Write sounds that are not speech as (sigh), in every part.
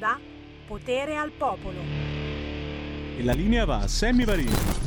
onda Potere al Popolo. E la linea va a Sammy Varini.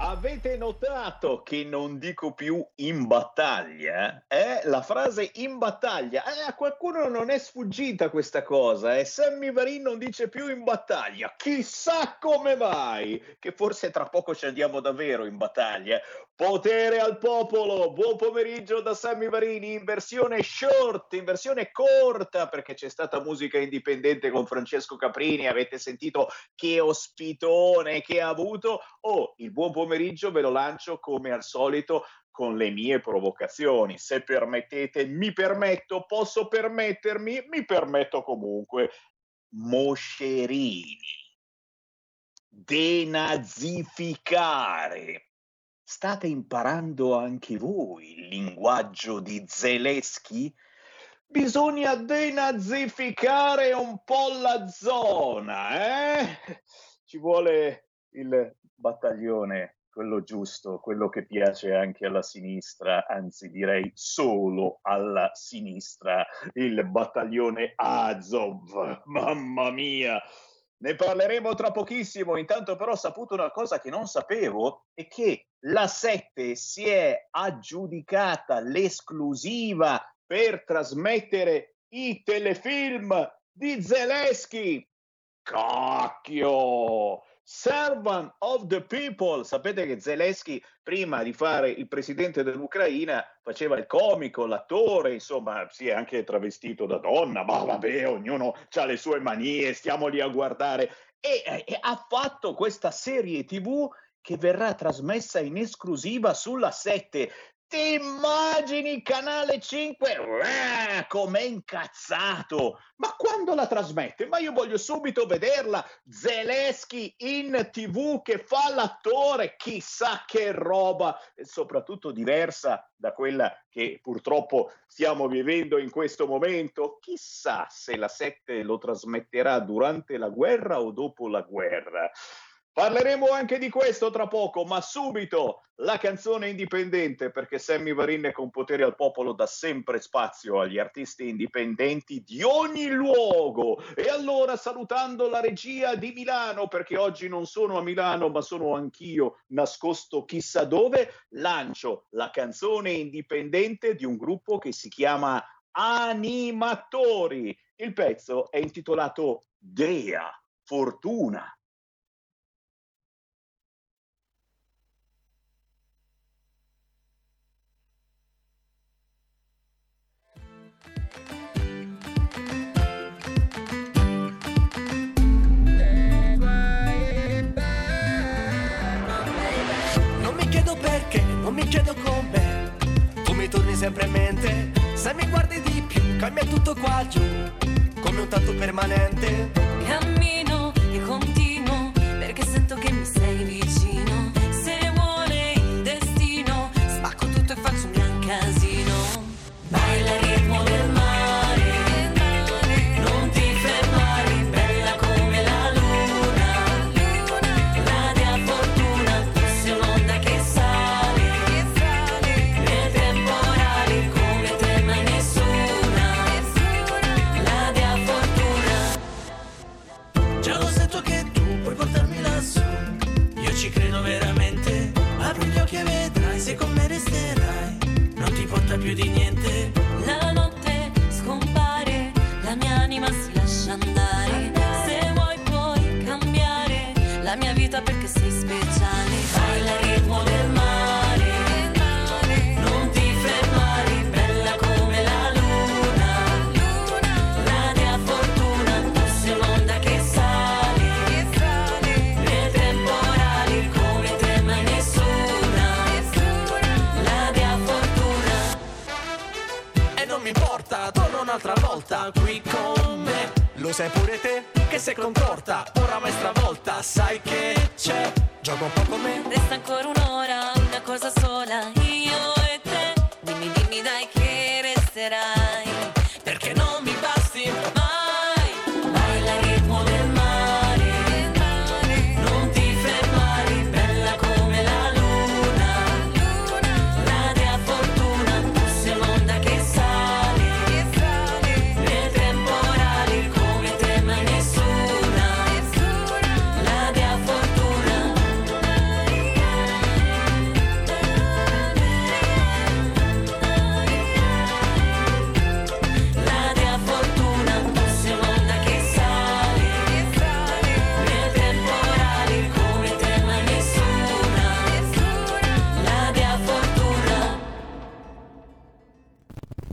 Avete notato che non dico più in battaglia? Eh? La frase in battaglia. Eh, a qualcuno non è sfuggita questa cosa. E eh? Sammy Varin non dice più in battaglia. Chissà come mai. Che forse tra poco ci andiamo davvero in battaglia. Potere al popolo. Buon pomeriggio da Sammy Varini in versione short, in versione corta, perché c'è stata musica indipendente con Francesco Caprini. Avete sentito che ospitone che ha avuto. Oh, il buon pomeriggio ve lo lancio come al solito con le mie provocazioni. Se permettete, mi permetto, posso permettermi, mi permetto comunque. Moscerini. Denazificare. State imparando anche voi il linguaggio di Zelensky? Bisogna denazificare un po' la zona, eh? Ci vuole il battaglione quello giusto, quello che piace anche alla sinistra, anzi direi solo alla sinistra, il battaglione Azov. Mamma mia! Ne parleremo tra pochissimo, intanto però ho saputo una cosa che non sapevo e che la 7 si è aggiudicata l'esclusiva per trasmettere i telefilm di Zelensky. Cacchio! Servant of the people. Sapete che Zelensky, prima di fare il presidente dell'Ucraina, faceva il comico, l'attore, insomma, si è anche travestito da donna, ma vabbè, ognuno ha le sue manie, stiamo lì a guardare. E, e ha fatto questa serie TV che verrà trasmessa in esclusiva sulla 7. Ti immagini Canale 5? Eh, com'è incazzato! Ma quando la trasmette? Ma io voglio subito vederla. Zelensky in tv che fa l'attore, chissà che roba, soprattutto diversa da quella che purtroppo stiamo vivendo in questo momento. Chissà se la 7 lo trasmetterà durante la guerra o dopo la guerra. Parleremo anche di questo tra poco, ma subito la canzone indipendente, perché Sammy Varin con Potere al Popolo dà sempre spazio agli artisti indipendenti di ogni luogo. E allora salutando la regia di Milano, perché oggi non sono a Milano, ma sono anch'io nascosto chissà dove, lancio la canzone indipendente di un gruppo che si chiama Animatori. Il pezzo è intitolato Dea, Fortuna. Chiedo come tu mi torni sempre in mente. Se mi guardi di più, cambia tutto qua giù, come un tatto permanente. Cammino e continuo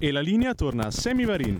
E la linea torna a Sammy Varin.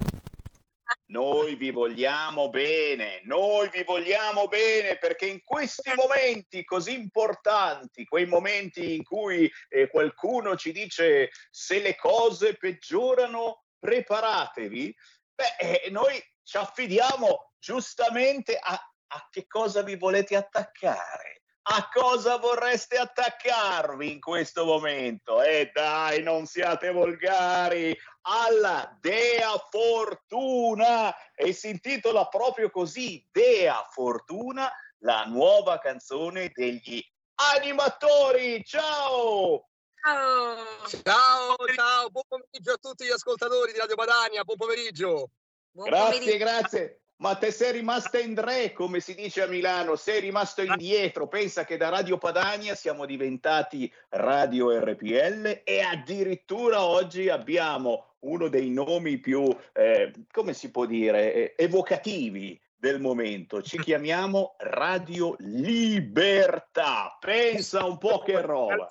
Noi vi vogliamo bene, noi vi vogliamo bene perché in questi momenti così importanti, quei momenti in cui eh, qualcuno ci dice se le cose peggiorano, preparatevi, beh, eh, noi ci affidiamo giustamente a, a che cosa vi volete attaccare. A cosa vorreste attaccarvi in questo momento? E eh dai, non siate volgari, alla Dea Fortuna e si intitola proprio così, Dea Fortuna, la nuova canzone degli animatori. Ciao! Ciao! Ciao, ciao, buon pomeriggio a tutti gli ascoltatori di Radio Padania, buon pomeriggio. Buon grazie, pomeriggio. grazie. Ma te sei rimasta in re, come si dice a Milano, sei rimasto indietro. Pensa che da Radio Padania siamo diventati Radio RPL e addirittura oggi abbiamo uno dei nomi più, eh, come si può dire, eh, evocativi del momento. Ci (laughs) chiamiamo Radio Libertà. Pensa un po' che roba.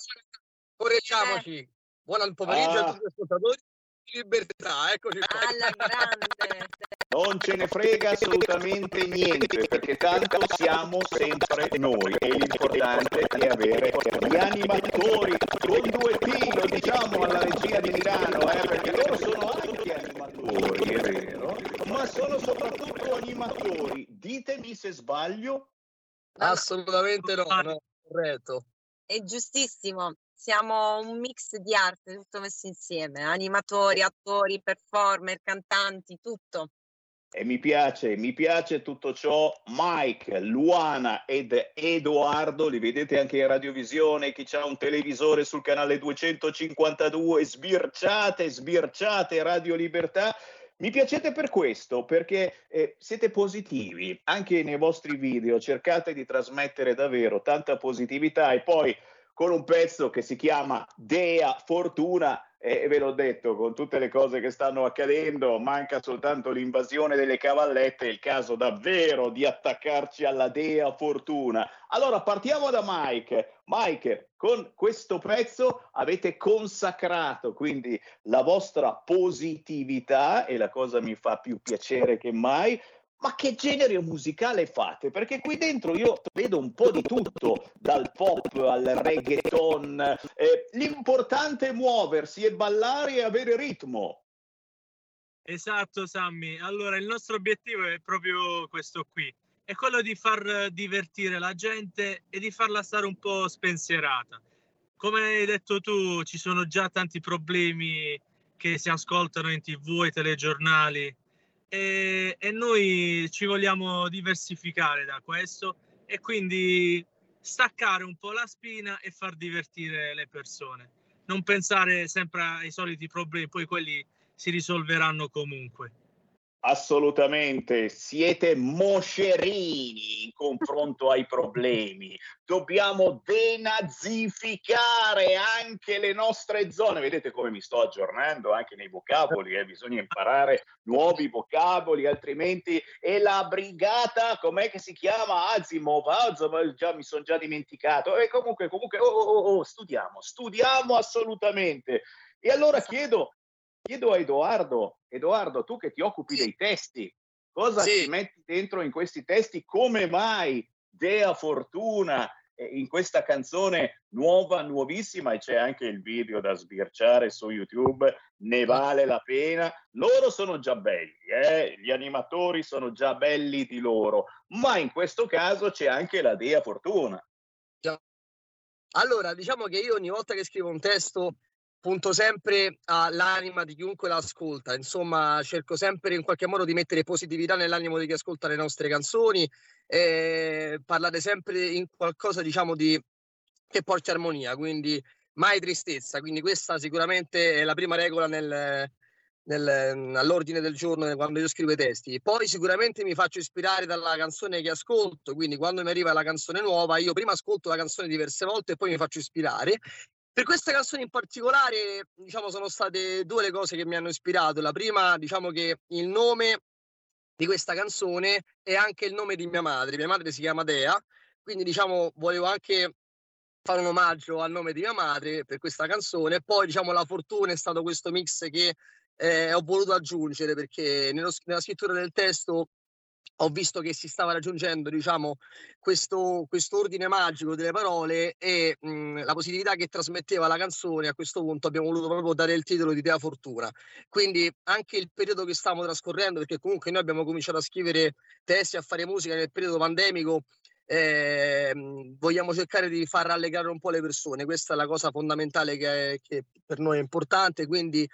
Correggiamoci. Buon pomeriggio ah. a tutti gli ascoltatori libertà, eccoci qua. Alla grande. (laughs) Non ce ne frega assolutamente niente, perché tanto siamo sempre noi e l'importante è avere gli animatori con due T, lo diciamo alla regia di Milano, eh, perché loro sono anche animatori, è vero, ma sono soprattutto animatori. Ditemi se sbaglio. Assolutamente no, no corretto. È giustissimo siamo un mix di arte tutto messo insieme, animatori, attori, performer, cantanti, tutto. E mi piace, mi piace tutto ciò. Mike, Luana ed Edoardo, li vedete anche in radiovisione, chi ha un televisore sul canale 252, sbirciate, sbirciate Radio Libertà. Mi piacete per questo, perché eh, siete positivi, anche nei vostri video cercate di trasmettere davvero tanta positività e poi con un pezzo che si chiama Dea Fortuna e ve l'ho detto, con tutte le cose che stanno accadendo, manca soltanto l'invasione delle cavallette, è il caso davvero di attaccarci alla Dea Fortuna. Allora partiamo da Mike. Mike, con questo pezzo avete consacrato quindi la vostra positività e la cosa mi fa più piacere che mai ma che genere musicale fate? Perché qui dentro io vedo un po' di tutto, dal pop al reggaeton. Eh, l'importante è muoversi e ballare e avere ritmo. Esatto, Sammy. Allora, il nostro obiettivo è proprio questo qui. È quello di far divertire la gente e di farla stare un po' spensierata. Come hai detto tu, ci sono già tanti problemi che si ascoltano in tv, ai telegiornali e, e noi ci vogliamo diversificare da questo e quindi staccare un po' la spina e far divertire le persone. Non pensare sempre ai soliti problemi, poi quelli si risolveranno comunque. Assolutamente, siete moscerini in confronto ai problemi. Dobbiamo denazificare anche le nostre zone. Vedete come mi sto aggiornando anche nei vocaboli, eh? bisogna imparare nuovi vocaboli, altrimenti è la brigata, com'è che si chiama? Azimov, Azimov già, mi sono già dimenticato. E comunque, comunque, oh, oh, oh, oh, studiamo, studiamo assolutamente. E allora chiedo, chiedo a Edoardo, Edoardo, tu che ti occupi dei testi, cosa sì. ci metti dentro in questi testi? Come mai Dea Fortuna eh, in questa canzone nuova, nuovissima e c'è anche il video da sbirciare su YouTube, ne vale la pena. Loro sono già belli, eh? gli animatori sono già belli di loro, ma in questo caso c'è anche la Dea Fortuna. Allora, diciamo che io ogni volta che scrivo un testo punto sempre all'anima di chiunque l'ascolta, insomma cerco sempre in qualche modo di mettere positività nell'animo di chi ascolta le nostre canzoni, e parlare sempre in qualcosa diciamo di che porti armonia, quindi mai tristezza, quindi questa sicuramente è la prima regola nel, nel, all'ordine del giorno quando io scrivo i testi. Poi sicuramente mi faccio ispirare dalla canzone che ascolto, quindi quando mi arriva la canzone nuova, io prima ascolto la canzone diverse volte e poi mi faccio ispirare per questa canzone in particolare, diciamo, sono state due le cose che mi hanno ispirato. La prima, diciamo che il nome di questa canzone è anche il nome di mia madre. Mia madre si chiama Dea, quindi diciamo volevo anche fare un omaggio al nome di mia madre per questa canzone. Poi, diciamo, la fortuna è stato questo mix che eh, ho voluto aggiungere perché nello- nella scrittura del testo ho visto che si stava raggiungendo, diciamo, questo ordine magico delle parole e mh, la positività che trasmetteva la canzone. A questo punto abbiamo voluto proprio dare il titolo di Dea Fortuna. Quindi anche il periodo che stiamo trascorrendo, perché comunque noi abbiamo cominciato a scrivere testi, a fare musica nel periodo pandemico, eh, vogliamo cercare di far rallegrare un po' le persone. Questa è la cosa fondamentale che, è, che per noi è importante. Quindi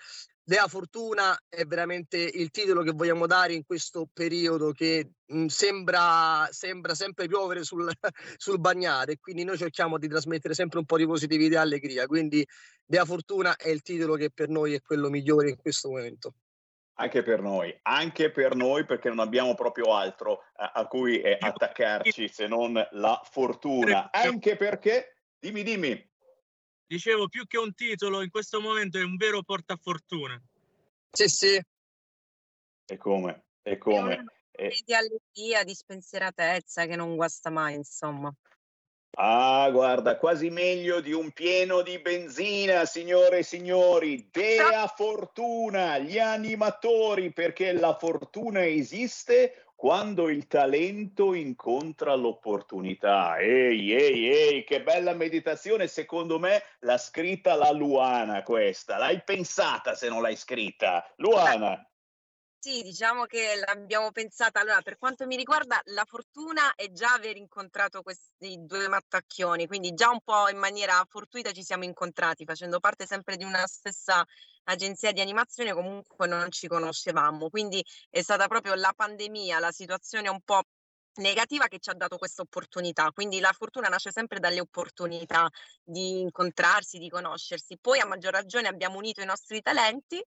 Dea Fortuna è veramente il titolo che vogliamo dare in questo periodo che mh, sembra, sembra, sempre piovere sul, (laughs) sul bagnare, quindi noi cerchiamo di trasmettere sempre un po' di positività e allegria. Quindi Dea Fortuna è il titolo che per noi è quello migliore in questo momento. Anche per noi, anche per noi perché non abbiamo proprio altro a, a cui eh, attaccarci se non la fortuna. Anche perché, dimmi, dimmi. Dicevo, più che un titolo, in questo momento è un vero portafortuna. Sì, sì. E come? E come? E... Di allegria, di spensieratezza che non guasta mai, insomma. Ah, guarda, quasi meglio di un pieno di benzina, signore e signori. Dea fortuna, gli animatori, perché la fortuna esiste quando il talento incontra l'opportunità. Ehi, ehi, ehi, che bella meditazione. Secondo me l'ha scritta la Luana questa. L'hai pensata se non l'hai scritta? Luana. Sì, diciamo che l'abbiamo pensata. Allora, per quanto mi riguarda, la fortuna è già aver incontrato questi due mattacchioni, quindi già un po' in maniera fortuita ci siamo incontrati, facendo parte sempre di una stessa agenzia di animazione, comunque non ci conoscevamo. Quindi è stata proprio la pandemia, la situazione un po' negativa che ci ha dato questa opportunità. Quindi la fortuna nasce sempre dalle opportunità di incontrarsi, di conoscersi. Poi a maggior ragione abbiamo unito i nostri talenti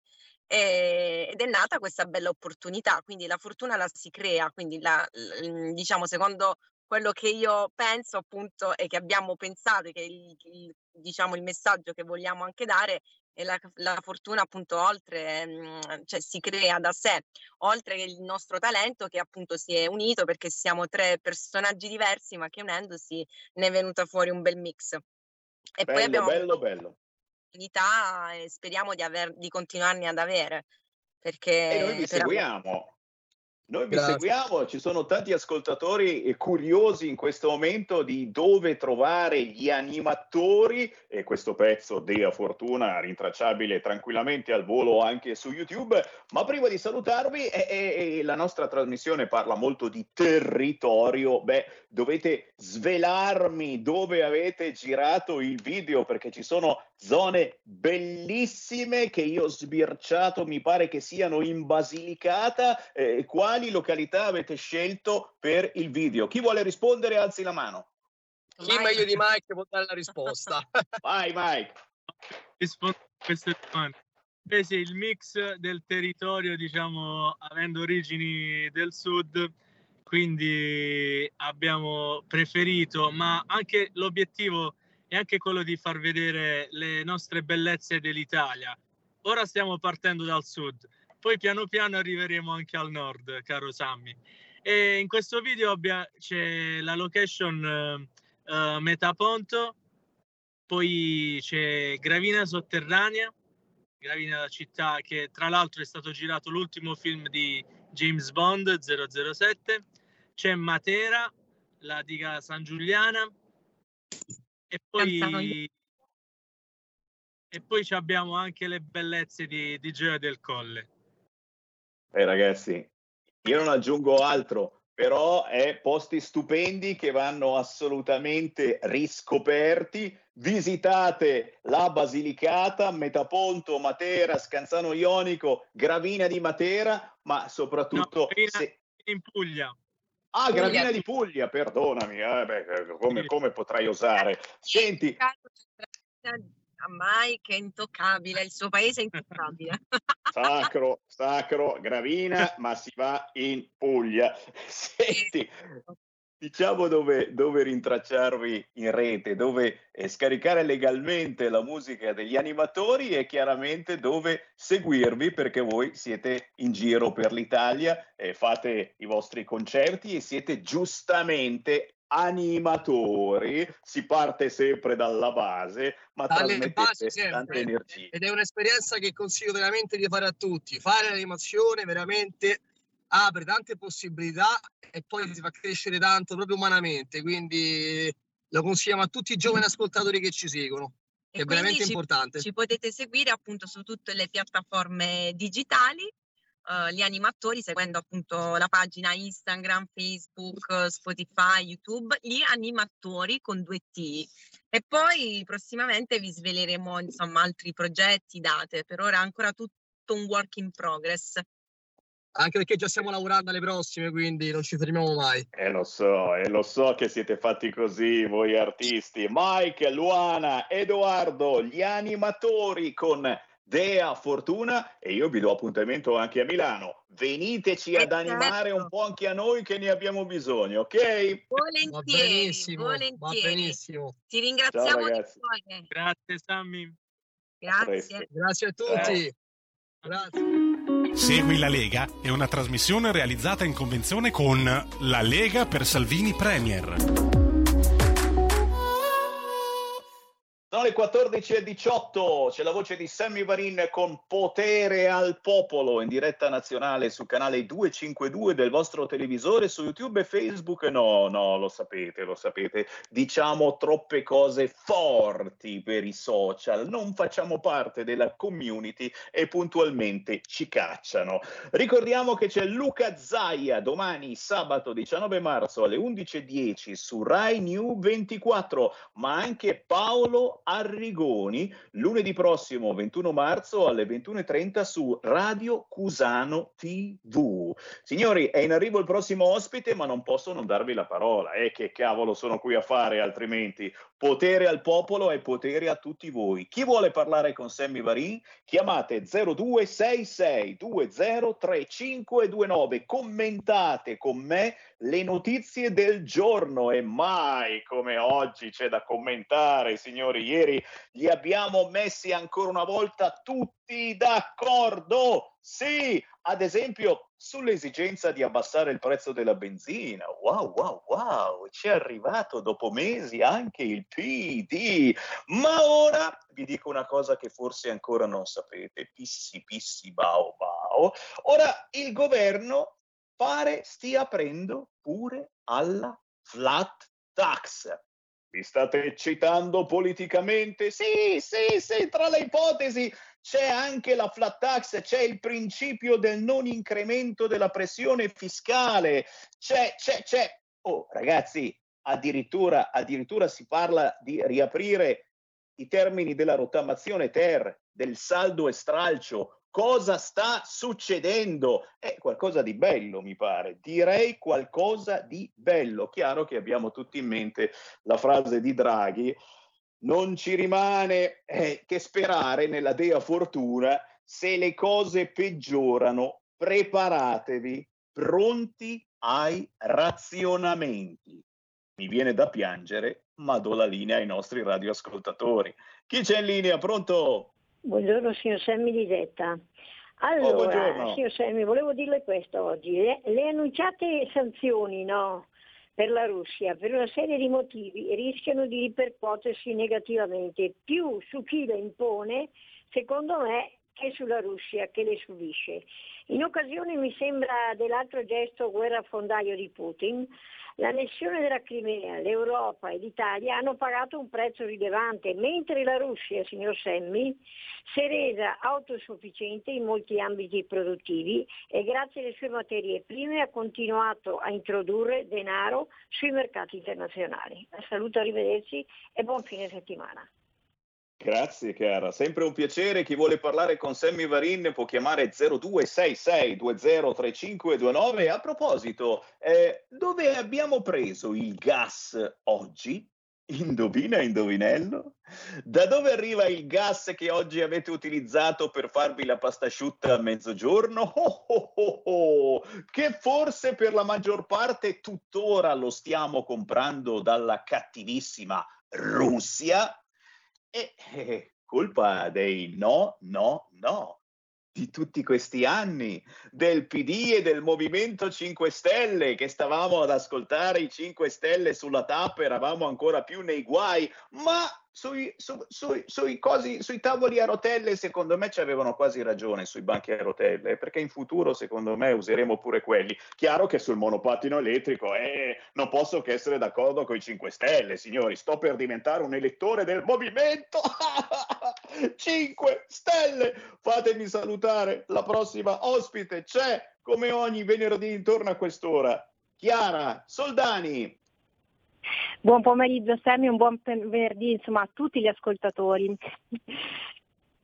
ed è nata questa bella opportunità, quindi la fortuna la si crea, quindi la, diciamo secondo quello che io penso appunto e che abbiamo pensato e che il, il, diciamo il messaggio che vogliamo anche dare è la, la fortuna appunto oltre, mh, cioè si crea da sé, oltre che il nostro talento che appunto si è unito perché siamo tre personaggi diversi ma che unendosi ne è venuta fuori un bel mix. E bello, poi abbiamo bello, bello opportunità e speriamo di, aver, di continuarne ad avere. Perché e noi vi seguiamo. Noi vi seguiamo, ci sono tanti ascoltatori curiosi in questo momento di dove trovare gli animatori e questo pezzo Dea Fortuna rintracciabile tranquillamente al volo anche su YouTube. Ma prima di salutarvi, eh, eh, la nostra trasmissione parla molto di territorio. Beh, dovete svelarmi dove avete girato il video perché ci sono zone bellissime che io ho sbirciato, mi pare che siano in Basilicata. Eh, quali località avete scelto per il video? Chi vuole rispondere alzi la mano. Chi meglio di Mike può dare la risposta? (laughs) Vai Mike. Rispondo a queste domande. Beh sì, il mix del territorio, diciamo, avendo origini del sud, quindi abbiamo preferito, ma anche l'obiettivo è anche quello di far vedere le nostre bellezze dell'Italia. Ora stiamo partendo dal sud, poi piano piano arriveremo anche al nord, caro Sammy. E in questo video abbia, c'è la location uh, Metaponto, poi c'è Gravina Sotterranea, Gravina la città che tra l'altro è stato girato l'ultimo film di James Bond 007, c'è Matera, la diga San Giuliana, e poi, e poi abbiamo anche le bellezze di, di Gioia del Colle. Eh, ragazzi, io non aggiungo altro, però è posti stupendi che vanno assolutamente riscoperti. Visitate la Basilicata, Metaponto, Matera, Scanzano Ionico, Gravina di Matera, ma soprattutto no, Gravina se... in Puglia. Ah, Gravina di Puglia, perdonami, eh, beh, come, come, potrai osare? Senti... Mai che è intoccabile, il suo paese è intoccabile. (laughs) Sacro, sacro, Gravina, ma si va in Puglia. (laughs) Senti, diciamo dove, dove, rintracciarvi in rete, dove eh, scaricare legalmente la musica degli animatori e chiaramente dove seguirvi perché voi siete in giro per l'Italia, eh, fate i vostri concerti e siete giustamente animatori, si parte sempre dalla base, ma dalle basi tante energie. ed è un'esperienza che consiglio veramente di fare a tutti. Fare l'animazione veramente apre tante possibilità e poi si fa crescere tanto proprio umanamente, quindi lo consigliamo a tutti i giovani ascoltatori che ci seguono. E È veramente ci, importante. ci potete seguire appunto su tutte le piattaforme digitali, eh, gli animatori, seguendo appunto la pagina Instagram, Facebook, eh, Spotify, YouTube, gli animatori con due T. E poi prossimamente vi sveleremo insomma altri progetti, date. Per ora è ancora tutto un work in progress. Anche perché già stiamo lavorando alle prossime, quindi non ci fermiamo mai. E lo so, e lo so che siete fatti così voi artisti. Mike, Luana, Edoardo, gli animatori con Dea Fortuna e io vi do appuntamento anche a Milano. Veniteci ad animare un po' anche a noi che ne abbiamo bisogno, ok? Va Volentieri, benissimo, va volentieri. benissimo. Ti ringraziamo di cuore. Grazie Sammy. Grazie. Grazie a tutti. Grazie. Segui la Lega è una trasmissione realizzata in convenzione con La Lega per Salvini Premier. Sono le 14.18, c'è la voce di Sammy Varin con Potere al Popolo in diretta nazionale sul canale 252 del vostro televisore su YouTube e Facebook. No, no, lo sapete, lo sapete, diciamo troppe cose forti per i social, non facciamo parte della community e puntualmente ci cacciano. Ricordiamo che c'è Luca Zaia domani sabato 19 marzo alle 11.10 su Rai New 24, ma anche Paolo Arrigoni lunedì prossimo 21 marzo alle 21.30 su Radio Cusano TV. Signori, è in arrivo il prossimo ospite, ma non posso non darvi la parola. Eh, che cavolo sono qui a fare altrimenti? Potere al popolo e potere a tutti voi. Chi vuole parlare con Sammy Varin? Chiamate 0266203529. Commentate con me le notizie del giorno e mai come oggi c'è da commentare, signori. Ieri li abbiamo messi ancora una volta tutti d'accordo. Sì, ad esempio sull'esigenza di abbassare il prezzo della benzina. Wow, wow, wow, ci è arrivato dopo mesi anche il PD. Ma ora vi dico una cosa che forse ancora non sapete. Pissi, pissi, bao, bao. Ora il governo pare stia aprendo pure alla flat tax. Vi state eccitando politicamente? Sì, sì, sì, tra le ipotesi c'è anche la flat tax, c'è il principio del non incremento della pressione fiscale, c'è, c'è, c'è. Oh, ragazzi, addirittura, addirittura si parla di riaprire i termini della rottamazione ter, del saldo e stralcio. Cosa sta succedendo? È qualcosa di bello, mi pare. Direi qualcosa di bello. Chiaro che abbiamo tutti in mente la frase di Draghi. Non ci rimane eh, che sperare nella dea fortuna. Se le cose peggiorano, preparatevi, pronti ai razionamenti. Mi viene da piangere, ma do la linea ai nostri radioascoltatori. Chi c'è in linea? Pronto? Buongiorno signor Semmi di Detta. Oh, Allora, buongiorno. signor Semmi, volevo dirle questo oggi. Le, le annunciate sanzioni no, per la Russia, per una serie di motivi, rischiano di ripercuotersi negativamente. Più su chi le impone, secondo me, che sulla Russia che le subisce. In occasione, mi sembra, dell'altro gesto guerrafondaio di Putin, l'annessione della Crimea, l'Europa e l'Italia hanno pagato un prezzo rilevante, mentre la Russia, signor Semmi, si è resa autosufficiente in molti ambiti produttivi e grazie alle sue materie prime ha continuato a introdurre denaro sui mercati internazionali. La saluto, arrivederci e buon fine settimana. Grazie cara, sempre un piacere. Chi vuole parlare con Sammy Varin può chiamare 0266203529. A proposito, eh, dove abbiamo preso il gas oggi? Indovina, indovinello? Da dove arriva il gas che oggi avete utilizzato per farvi la pasta asciutta a mezzogiorno? (laughs) Oh, oh, oh, oh, Che forse per la maggior parte tuttora lo stiamo comprando dalla cattivissima Russia? E eh, colpa dei no, no, no. di tutti questi anni del PD e del Movimento 5 Stelle che stavamo ad ascoltare i 5 Stelle sulla tappa, eravamo ancora più nei guai, ma sui, su, sui, sui, cosi, sui tavoli a rotelle secondo me ci avevano quasi ragione sui banchi a rotelle perché in futuro secondo me useremo pure quelli. Chiaro che sul monopattino elettrico eh, non posso che essere d'accordo con i 5 Stelle signori. Sto per diventare un elettore del movimento. (laughs) 5 Stelle! Fatemi salutare la prossima ospite. C'è come ogni venerdì intorno a quest'ora Chiara Soldani Buon pomeriggio Sammy, un buon venerdì insomma, a tutti gli ascoltatori.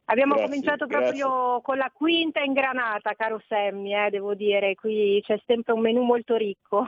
Abbiamo Grazie, cominciato grazie. proprio con la quinta ingranata, caro Sammy, eh, devo dire, qui c'è sempre un menù molto ricco.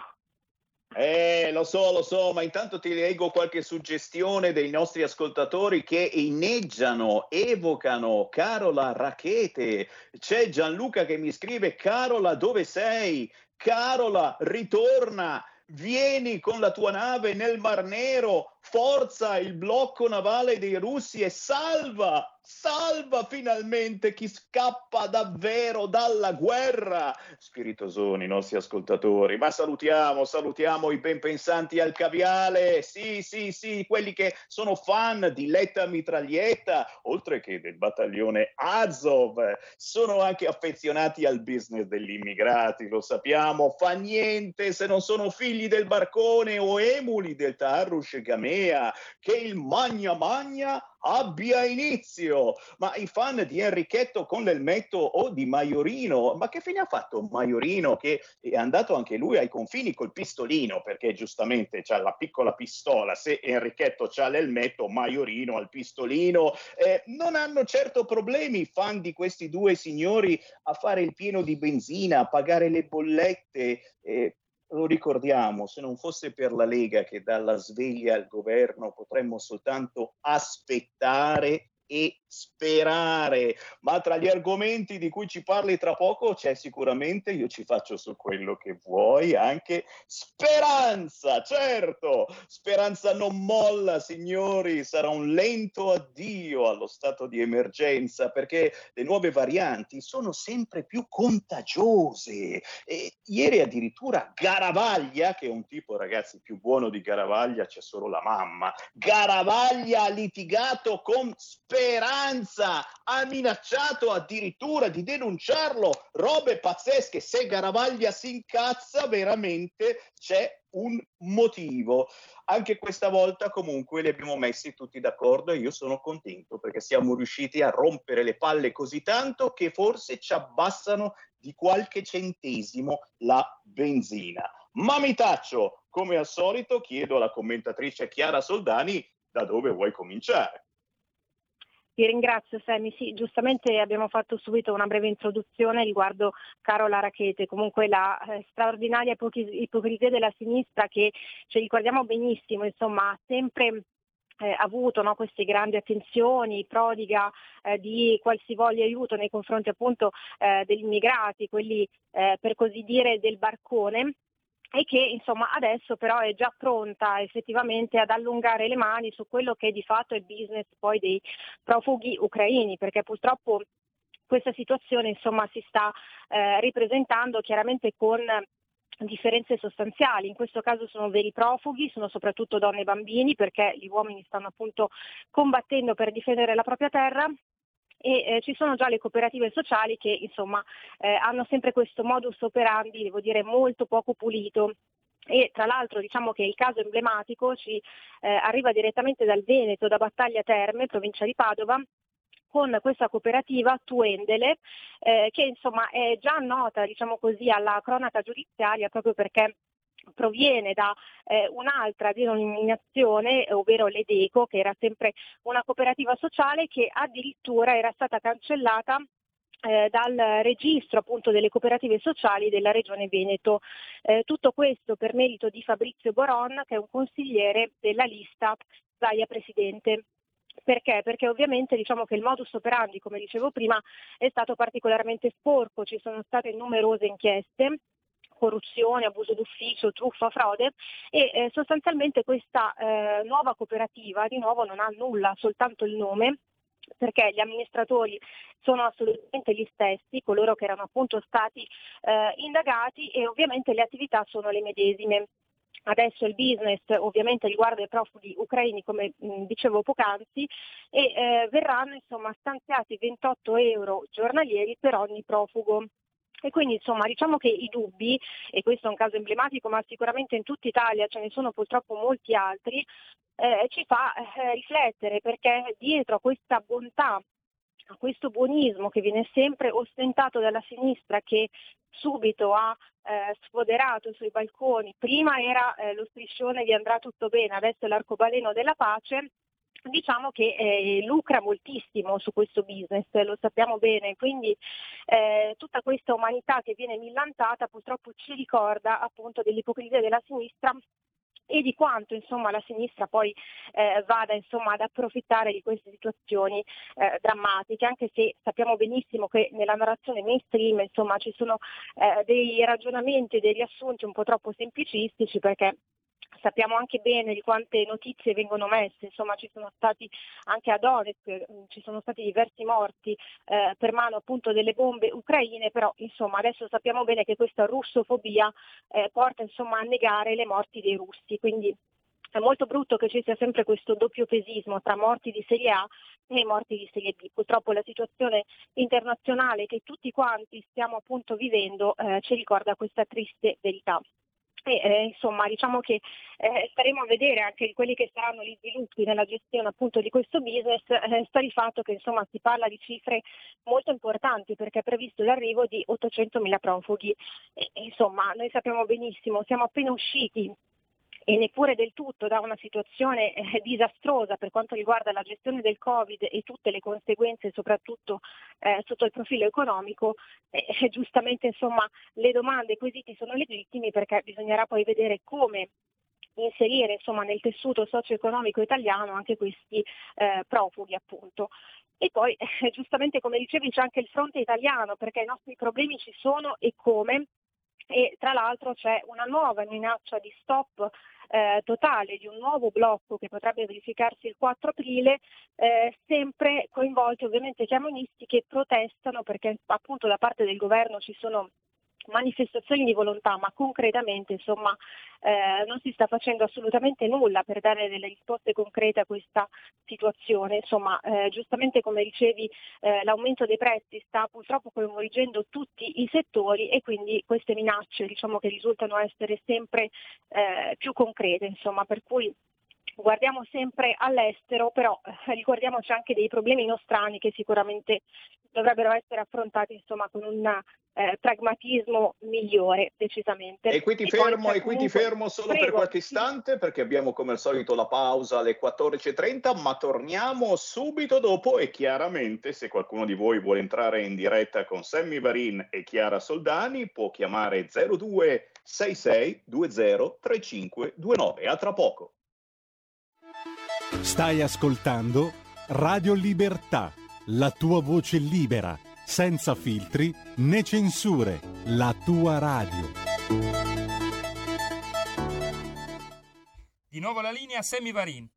Eh, lo so, lo so, ma intanto ti leggo qualche suggestione dei nostri ascoltatori che inneggiano, evocano Carola Rachete. C'è Gianluca che mi scrive: Carola, dove sei? Carola, ritorna. Vieni con la tua nave nel Mar Nero, forza il blocco navale dei russi e salva, salva finalmente chi scappa davvero dalla guerra. Spiritosoni, i nostri ascoltatori, ma salutiamo, salutiamo i ben pensanti al caviale, sì, sì, sì, quelli che sono fan di Letta Mitraglietta, oltre che del battaglione Azov, sono anche affezionati al business degli immigrati, lo sappiamo, fa niente se non sono figli del barcone o emuli del Tarrush Gamea, che il Magna Magna abbia inizio. Ma i fan di Enrichetto con l'elmetto o di Maiorino, ma che fine ha fatto Maiorino che è andato anche lui ai confini col pistolino, perché giustamente c'ha la piccola pistola, se Enrichetto c'ha l'elmetto, Maiorino al pistolino, eh, non hanno certo problemi i fan di questi due signori a fare il pieno di benzina, a pagare le bollette. eh, lo ricordiamo, se non fosse per la Lega che dalla sveglia al governo potremmo soltanto aspettare e sperare, ma tra gli argomenti di cui ci parli tra poco c'è sicuramente, io ci faccio su quello che vuoi, anche speranza, certo, speranza non molla signori, sarà un lento addio allo stato di emergenza perché le nuove varianti sono sempre più contagiose. E ieri addirittura Garavaglia, che è un tipo ragazzi più buono di Garavaglia c'è solo la mamma, Garavaglia ha litigato con Speranza, ha minacciato addirittura di denunciarlo, robe pazzesche, se Garavaglia si incazza veramente c'è un motivo. Anche questa volta comunque li abbiamo messi tutti d'accordo e io sono contento perché siamo riusciti a rompere le palle così tanto che forse ci abbassano di qualche centesimo la benzina. Ma mi taccio, come al solito chiedo alla commentatrice Chiara Soldani da dove vuoi cominciare. Ti ringrazio Sammy, sì, giustamente abbiamo fatto subito una breve introduzione riguardo Carola Rachete, comunque la eh, straordinaria ipocrisia della sinistra che ci ricordiamo benissimo, insomma, ha sempre eh, avuto no, queste grandi attenzioni, prodiga eh, di qualsivoglia aiuto nei confronti appunto eh, degli immigrati, quelli eh, per così dire del barcone e che insomma adesso però è già pronta effettivamente ad allungare le mani su quello che di fatto è il business poi dei profughi ucraini, perché purtroppo questa situazione insomma si sta eh, ripresentando chiaramente con differenze sostanziali, in questo caso sono veri profughi, sono soprattutto donne e bambini perché gli uomini stanno appunto combattendo per difendere la propria terra e eh, ci sono già le cooperative sociali che insomma eh, hanno sempre questo modus operandi, devo dire, molto poco pulito. E tra l'altro diciamo che il caso emblematico ci eh, arriva direttamente dal Veneto, da Battaglia Terme, provincia di Padova, con questa cooperativa Tuendele, eh, che insomma è già nota diciamo così, alla cronaca giudiziaria proprio perché proviene da eh, un'altra denominazione, ovvero l'Edeco, che era sempre una cooperativa sociale che addirittura era stata cancellata eh, dal registro appunto delle cooperative sociali della regione Veneto. Eh, tutto questo per merito di Fabrizio Boron, che è un consigliere della lista Zaia Presidente. Perché? Perché ovviamente diciamo che il modus operandi, come dicevo prima, è stato particolarmente sporco, ci sono state numerose inchieste corruzione, abuso d'ufficio, truffa, frode e eh, sostanzialmente questa eh, nuova cooperativa di nuovo non ha nulla, soltanto il nome perché gli amministratori sono assolutamente gli stessi, coloro che erano appunto stati eh, indagati e ovviamente le attività sono le medesime. Adesso il business ovviamente riguarda i profughi ucraini come mh, dicevo poc'anzi e eh, verranno insomma stanziati 28 euro giornalieri per ogni profugo. E quindi insomma diciamo che i dubbi, e questo è un caso emblematico, ma sicuramente in tutta Italia ce ne sono purtroppo molti altri, eh, ci fa eh, riflettere perché dietro a questa bontà a questo buonismo che viene sempre ostentato dalla sinistra che subito ha eh, sfoderato sui balconi, prima era eh, lo striscione di andrà tutto bene, adesso è l'arcobaleno della pace, diciamo che eh, lucra moltissimo su questo business, lo sappiamo bene, quindi eh, tutta questa umanità che viene millantata purtroppo ci ricorda appunto dell'ipocrisia della sinistra e di quanto insomma, la sinistra poi eh, vada insomma, ad approfittare di queste situazioni eh, drammatiche, anche se sappiamo benissimo che nella narrazione mainstream insomma, ci sono eh, dei ragionamenti dei riassunti un po' troppo semplicistici perché sappiamo anche bene di quante notizie vengono messe, insomma ci sono stati anche a Donetsk, mm, ci sono stati diversi morti eh, per mano appunto delle bombe ucraine, però insomma adesso sappiamo bene che questa russofobia eh, porta insomma a negare le morti dei russi, quindi è molto brutto che ci sia sempre questo doppio pesismo tra morti di serie A e morti di serie B. Purtroppo la situazione internazionale che tutti quanti stiamo appunto vivendo eh, ci ricorda questa triste verità. E, eh, insomma, diciamo che eh, staremo a vedere anche quelli che saranno gli sviluppi nella gestione appunto di questo business, eh, sta di fatto che insomma si parla di cifre molto importanti perché è previsto l'arrivo di 800.000 profughi. E, insomma, noi sappiamo benissimo, siamo appena usciti e neppure del tutto da una situazione eh, disastrosa per quanto riguarda la gestione del Covid e tutte le conseguenze, soprattutto eh, sotto il profilo economico, eh, giustamente insomma, le domande e i quesiti sono legittimi perché bisognerà poi vedere come inserire insomma, nel tessuto socio-economico italiano anche questi eh, profughi appunto. E poi eh, (laughs) giustamente come dicevi c'è anche il fronte italiano perché i nostri problemi ci sono e come e tra l'altro c'è una nuova minaccia di stop eh, totale di un nuovo blocco che potrebbe verificarsi il 4 aprile, eh, sempre coinvolti ovviamente i camionisti che protestano perché appunto da parte del governo ci sono manifestazioni di volontà, ma concretamente insomma, eh, non si sta facendo assolutamente nulla per dare delle risposte concrete a questa situazione. Insomma, eh, giustamente come dicevi, eh, l'aumento dei prezzi sta purtroppo coinvolgendo tutti i settori e quindi queste minacce diciamo, che risultano essere sempre eh, più concrete, insomma, per cui guardiamo sempre all'estero, però eh, ricordiamoci anche dei problemi nostrani che sicuramente dovrebbero essere affrontati insomma, con un eh, pragmatismo migliore, decisamente. E qui ti, fermo, e qui ti fermo, solo Prego. per qualche istante perché abbiamo come al solito la pausa alle 14.30, ma torniamo subito dopo e chiaramente se qualcuno di voi vuole entrare in diretta con Sammy Varin e Chiara Soldani può chiamare 0266 20 3529. A tra poco. Stai ascoltando Radio Libertà, la tua voce libera, senza filtri né censure, la tua radio. Di nuovo la linea Semi Varin.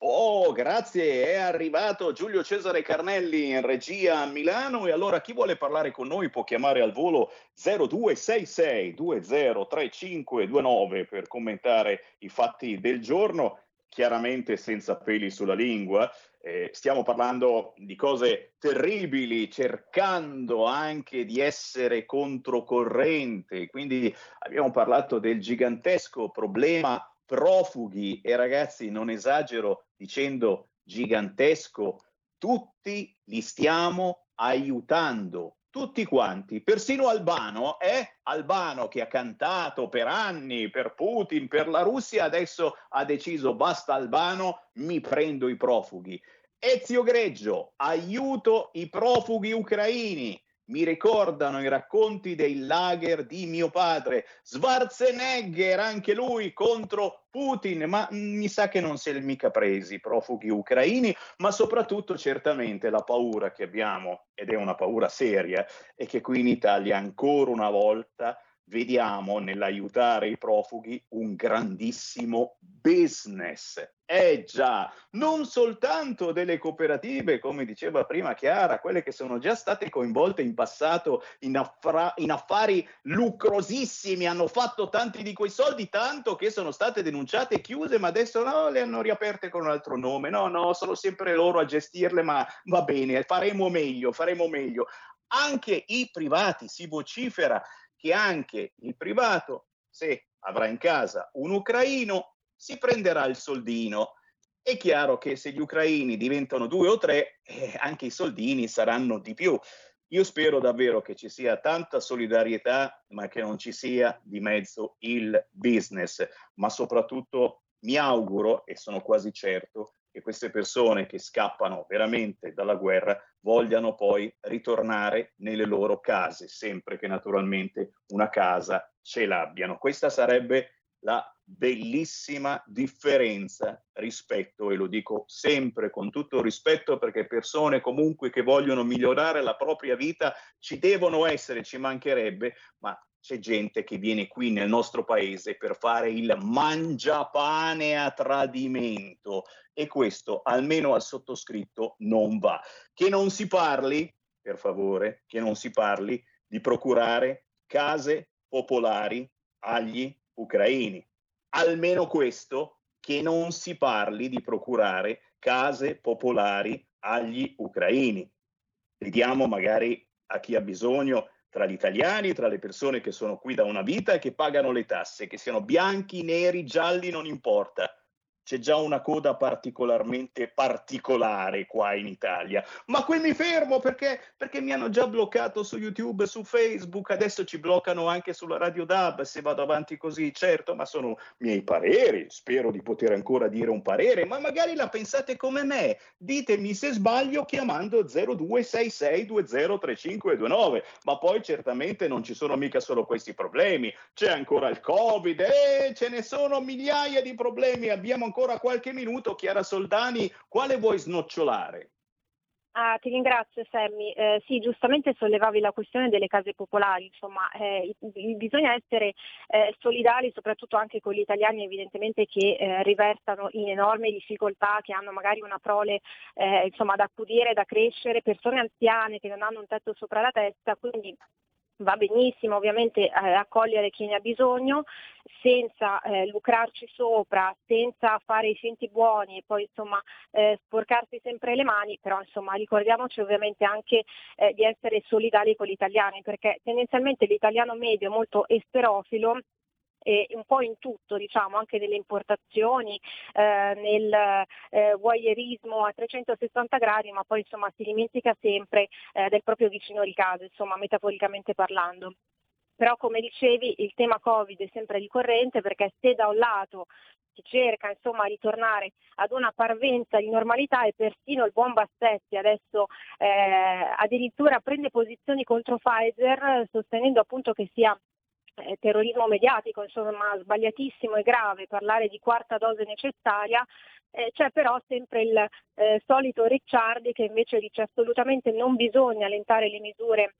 Oh, grazie, è arrivato Giulio Cesare Carnelli in regia a Milano e allora chi vuole parlare con noi può chiamare al volo 0266 203529 per commentare i fatti del giorno, chiaramente senza peli sulla lingua. Eh, stiamo parlando di cose terribili, cercando anche di essere controcorrente. Quindi abbiamo parlato del gigantesco problema profughi e ragazzi, non esagero dicendo gigantesco, tutti li stiamo aiutando, tutti quanti, persino Albano, è Albano che ha cantato per anni per Putin, per la Russia, adesso ha deciso basta Albano, mi prendo i profughi. Ezio Greggio, aiuto i profughi ucraini. Mi ricordano i racconti dei lager di mio padre. Schwarzenegger, anche lui contro Putin, ma mi sa che non si è mica presi i profughi ucraini, ma soprattutto certamente la paura che abbiamo, ed è una paura seria, è che qui in Italia ancora una volta vediamo nell'aiutare i profughi un grandissimo business Eh già, non soltanto delle cooperative, come diceva prima Chiara, quelle che sono già state coinvolte in passato in, affra- in, affari lucrosissimi, hanno fatto tanti di quei soldi, tanto che sono state denunciate e chiuse, ma adesso no, le hanno riaperte con un altro nome. No, no, sono sempre loro a gestirle, ma va bene, faremo meglio, faremo meglio. Anche i privati, si vocifera che anche il privato, se avrà in casa un ucraino, si prenderà il soldino. È chiaro che se gli ucraini diventano due o tre, eh, anche i soldini saranno di più. Io spero davvero che ci sia tanta solidarietà, ma che non ci sia di mezzo il business, ma soprattutto mi auguro e sono quasi certo che queste persone che scappano veramente dalla guerra vogliano poi ritornare nelle loro case, sempre che naturalmente una casa ce l'abbiano. Questa sarebbe la bellissima differenza rispetto, e lo dico sempre con tutto rispetto perché persone comunque che vogliono migliorare la propria vita ci devono essere, ci mancherebbe, ma c'è gente che viene qui nel nostro paese per fare il mangiapane a tradimento e questo almeno al sottoscritto non va. Che non si parli, per favore, che non si parli di procurare case popolari agli ucraini. Almeno questo, che non si parli di procurare case popolari agli ucraini. Vediamo magari a chi ha bisogno tra gli italiani, tra le persone che sono qui da una vita e che pagano le tasse, che siano bianchi, neri, gialli, non importa c'è già una coda particolarmente particolare qua in Italia. Ma qui mi fermo perché, perché mi hanno già bloccato su YouTube, su Facebook, adesso ci bloccano anche sulla Radio DAB se vado avanti così, certo, ma sono miei pareri, spero di poter ancora dire un parere, ma magari la pensate come me, ditemi se sbaglio chiamando 0266203529, ma poi certamente non ci sono mica solo questi problemi, c'è ancora il Covid e ce ne sono migliaia di problemi, abbiamo ancora ancora qualche minuto. Chiara Soldani, quale vuoi snocciolare? Ah, ti ringrazio Sammy. Eh, sì, giustamente sollevavi la questione delle case popolari, insomma, eh, bisogna essere eh, solidali soprattutto anche con gli italiani evidentemente che eh, riversano in enormi difficoltà, che hanno magari una prole eh, insomma, da accudire, da crescere, persone anziane che non hanno un tetto sopra la testa, quindi va benissimo ovviamente eh, accogliere chi ne ha bisogno senza eh, lucrarci sopra, senza fare i finti buoni e poi insomma eh, sporcarsi sempre le mani, però insomma ricordiamoci ovviamente anche eh, di essere solidali con gli italiani perché tendenzialmente l'italiano medio è molto esterofilo eh, un po' in tutto, diciamo, anche nelle importazioni, eh, nel eh, voyeurismo a 360 gradi, ma poi insomma si dimentica sempre eh, del proprio vicino di casa, insomma, metaforicamente parlando. Però come dicevi il tema Covid è sempre ricorrente perché se da un lato si cerca insomma di tornare ad una parvenza di normalità e persino il buon Bassetti adesso eh, addirittura prende posizioni contro Pfizer sostenendo appunto che sia terrorismo mediatico, insomma sbagliatissimo e grave parlare di quarta dose necessaria, eh, c'è però sempre il eh, solito Ricciardi che invece dice assolutamente non bisogna allentare le misure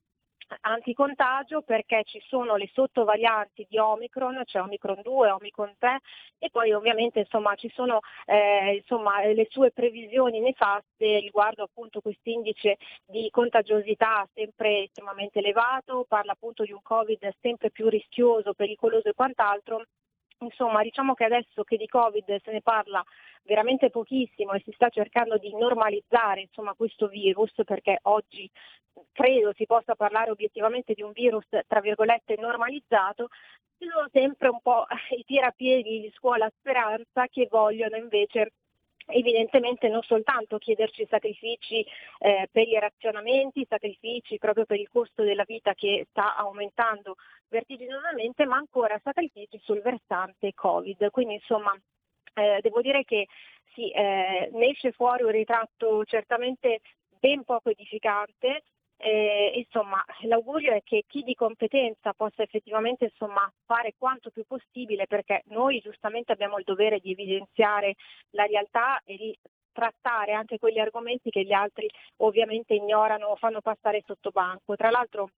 anticontagio perché ci sono le sottovarianti di Omicron, c'è Omicron 2, Omicron 3 e poi ovviamente insomma, ci sono eh, insomma, le sue previsioni nefaste riguardo appunto questo indice di contagiosità sempre estremamente elevato, parla appunto di un Covid sempre più rischioso, pericoloso e quant'altro Insomma, diciamo che adesso che di Covid se ne parla veramente pochissimo e si sta cercando di normalizzare insomma, questo virus, perché oggi credo si possa parlare obiettivamente di un virus tra virgolette normalizzato, ci sono sempre un po' i tirapiedi di scuola speranza che vogliono invece evidentemente non soltanto chiederci sacrifici eh, per i razionamenti, sacrifici proprio per il costo della vita che sta aumentando vertiginosamente, ma ancora sacrifici sul versante Covid. Quindi insomma eh, devo dire che sì, eh, ne esce fuori un ritratto certamente ben poco edificante, eh, insomma, l'augurio è che chi di competenza possa effettivamente insomma, fare quanto più possibile perché noi giustamente abbiamo il dovere di evidenziare la realtà e di trattare anche quegli argomenti che gli altri ovviamente ignorano o fanno passare sotto banco. Tra l'altro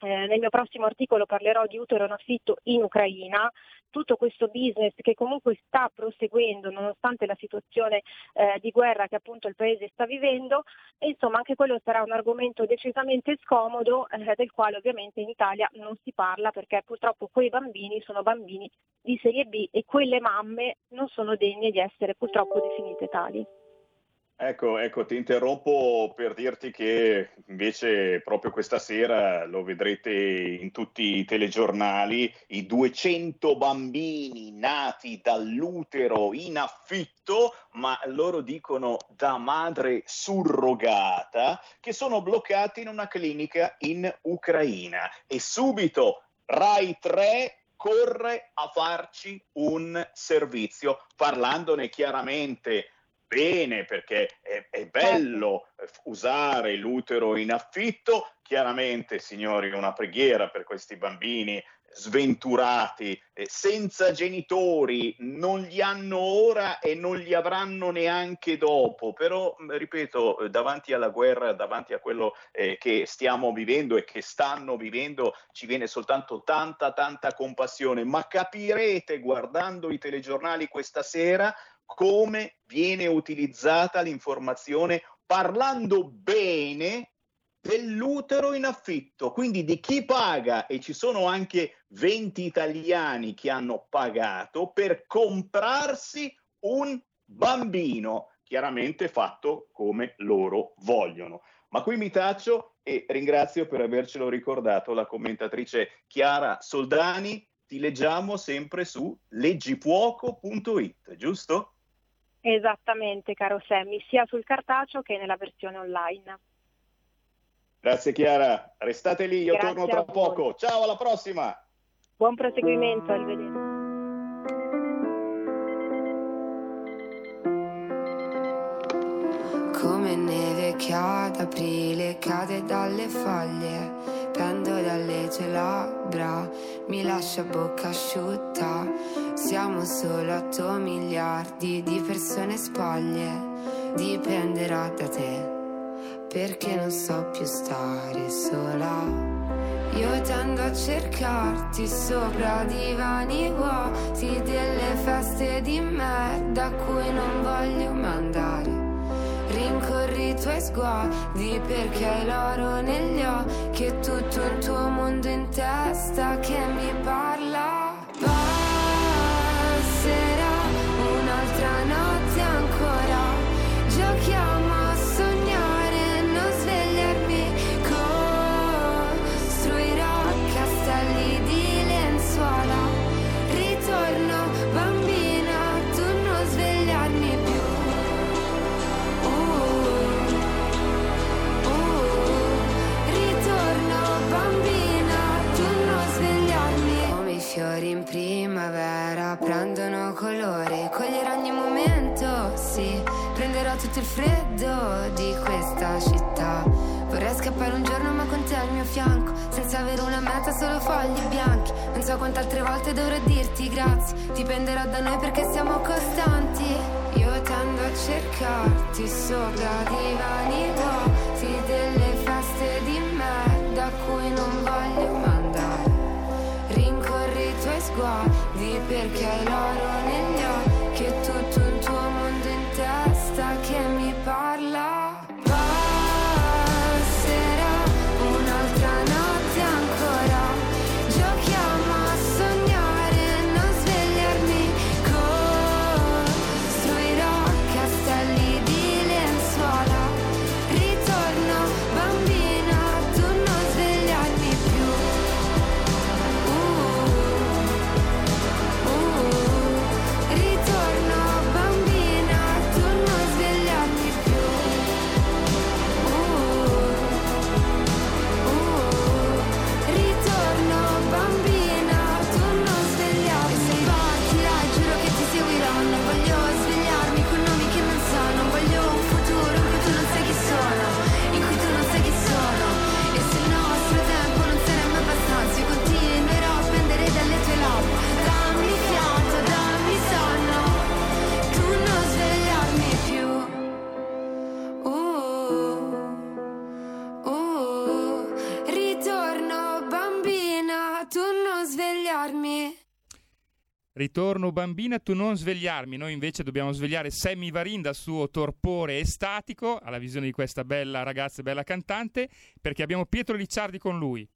eh, nel mio prossimo articolo parlerò di utero in affitto in Ucraina, tutto questo business che comunque sta proseguendo nonostante la situazione eh, di guerra che appunto il paese sta vivendo e insomma anche quello sarà un argomento decisamente scomodo eh, del quale ovviamente in Italia non si parla perché purtroppo quei bambini sono bambini di serie B e quelle mamme non sono degne di essere purtroppo definite tali. Ecco, ecco, ti interrompo per dirti che invece proprio questa sera lo vedrete in tutti i telegiornali, i 200 bambini nati dall'utero in affitto, ma loro dicono da madre surrogata, che sono bloccati in una clinica in Ucraina. E subito Rai 3 corre a farci un servizio, parlandone chiaramente bene perché è, è, bello usare l'utero in affitto. Chiaramente, signori, una preghiera per questi bambini sventurati, senza genitori, non li hanno ora e non li avranno neanche dopo, però ripeto, davanti alla guerra, davanti a quello eh, che stiamo vivendo e che stanno vivendo, ci viene soltanto tanta, tanta compassione, ma capirete guardando i telegiornali questa sera come viene utilizzata l'informazione parlando bene dell'utero in affitto, quindi di chi paga e ci sono anche 20 italiani che hanno pagato per comprarsi un bambino, chiaramente fatto come loro vogliono. Ma qui mi taccio e ringrazio per avercelo ricordato la commentatrice Chiara Soldani. Ti leggiamo sempre su leggifuoco.it, giusto? Esattamente, caro Sammy, sia sul cartaceo che nella versione online. Grazie Chiara, restate lì, io Grazie torno tra poco. Ciao, alla prossima. Buon proseguimento, arrivederci. Come neve che ad aprile cade dalle foglie, pendo dalle tue labbra, mi lascia bocca asciutta. Siamo solo 8 miliardi di persone spoglie, dipenderà da te, perché non so più stare sola. Io tendo a cercarti sopra divani vuoti delle feste di merda a cui non voglio tuoi sguardi perché l'oro negli occhi e tutto un tuo mondo in testa che mi parla. Primavera prendono colore Coglierò ogni momento, sì. Prenderò tutto il freddo di questa città. Vorrei scappare un giorno ma con te al mio fianco Senza avere una meta, solo fogli bianchi. Non so quante altre volte dovrò dirti grazie Dipenderà da noi perché siamo costanti. Io tendo a cercarti sopra divani vuoti sguardi perché ritorno bambina, tu non svegliarmi. Noi invece dobbiamo svegliare Sammy Varin dal suo torpore estatico alla visione di questa bella ragazza e bella cantante, perché abbiamo Pietro Licciardi con lui.